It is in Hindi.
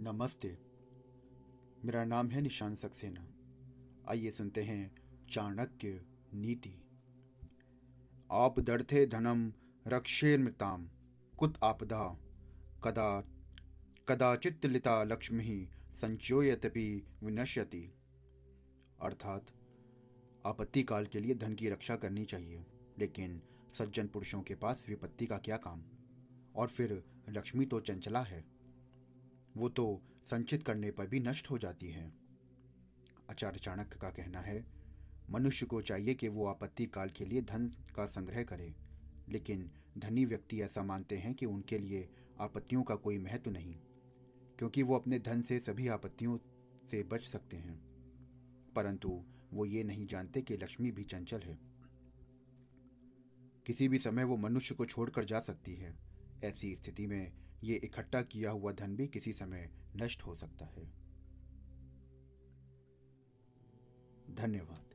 नमस्ते। मेरा नाम है निशान सक्सेना। आइए सुनते हैं चाणक्य नीति। आप दर्थे धनम रक्षेर्मृताम कुत आपदा। कदा, कदाचित लिता लक्ष्मी संचोयतपि विनश्यति। अर्थात, आपत्ति काल के लिए धन की रक्षा करनी चाहिए, लेकिन सज्जन पुरुषों के पास विपत्ति का क्या काम? और फिर लक्ष्मी तो चंचला है। वो तो संचित करने पर भी नष्ट हो जाती है। आचार्य चाणक्य का कहना है, मनुष्य को चाहिए कि वो आपत्ति काल के लिए धन का संग्रह करे, लेकिन धनी व्यक्ति ऐसा मानते हैं कि उनके लिए आपत्तियों का कोई महत्व नहीं, क्योंकि वो अपने धन से सभी आपत्तियों से बच सकते हैं। परंतु वो ये नहीं जानते कि लक्ष्मी भी चंचल है। किसी भी समय वो मनुष्य को छोड़कर जा सकती है। ऐसी स्थिति में ये इकट्ठा किया हुआ धन भी किसी समय नष्ट हो सकता है। धन्यवाद।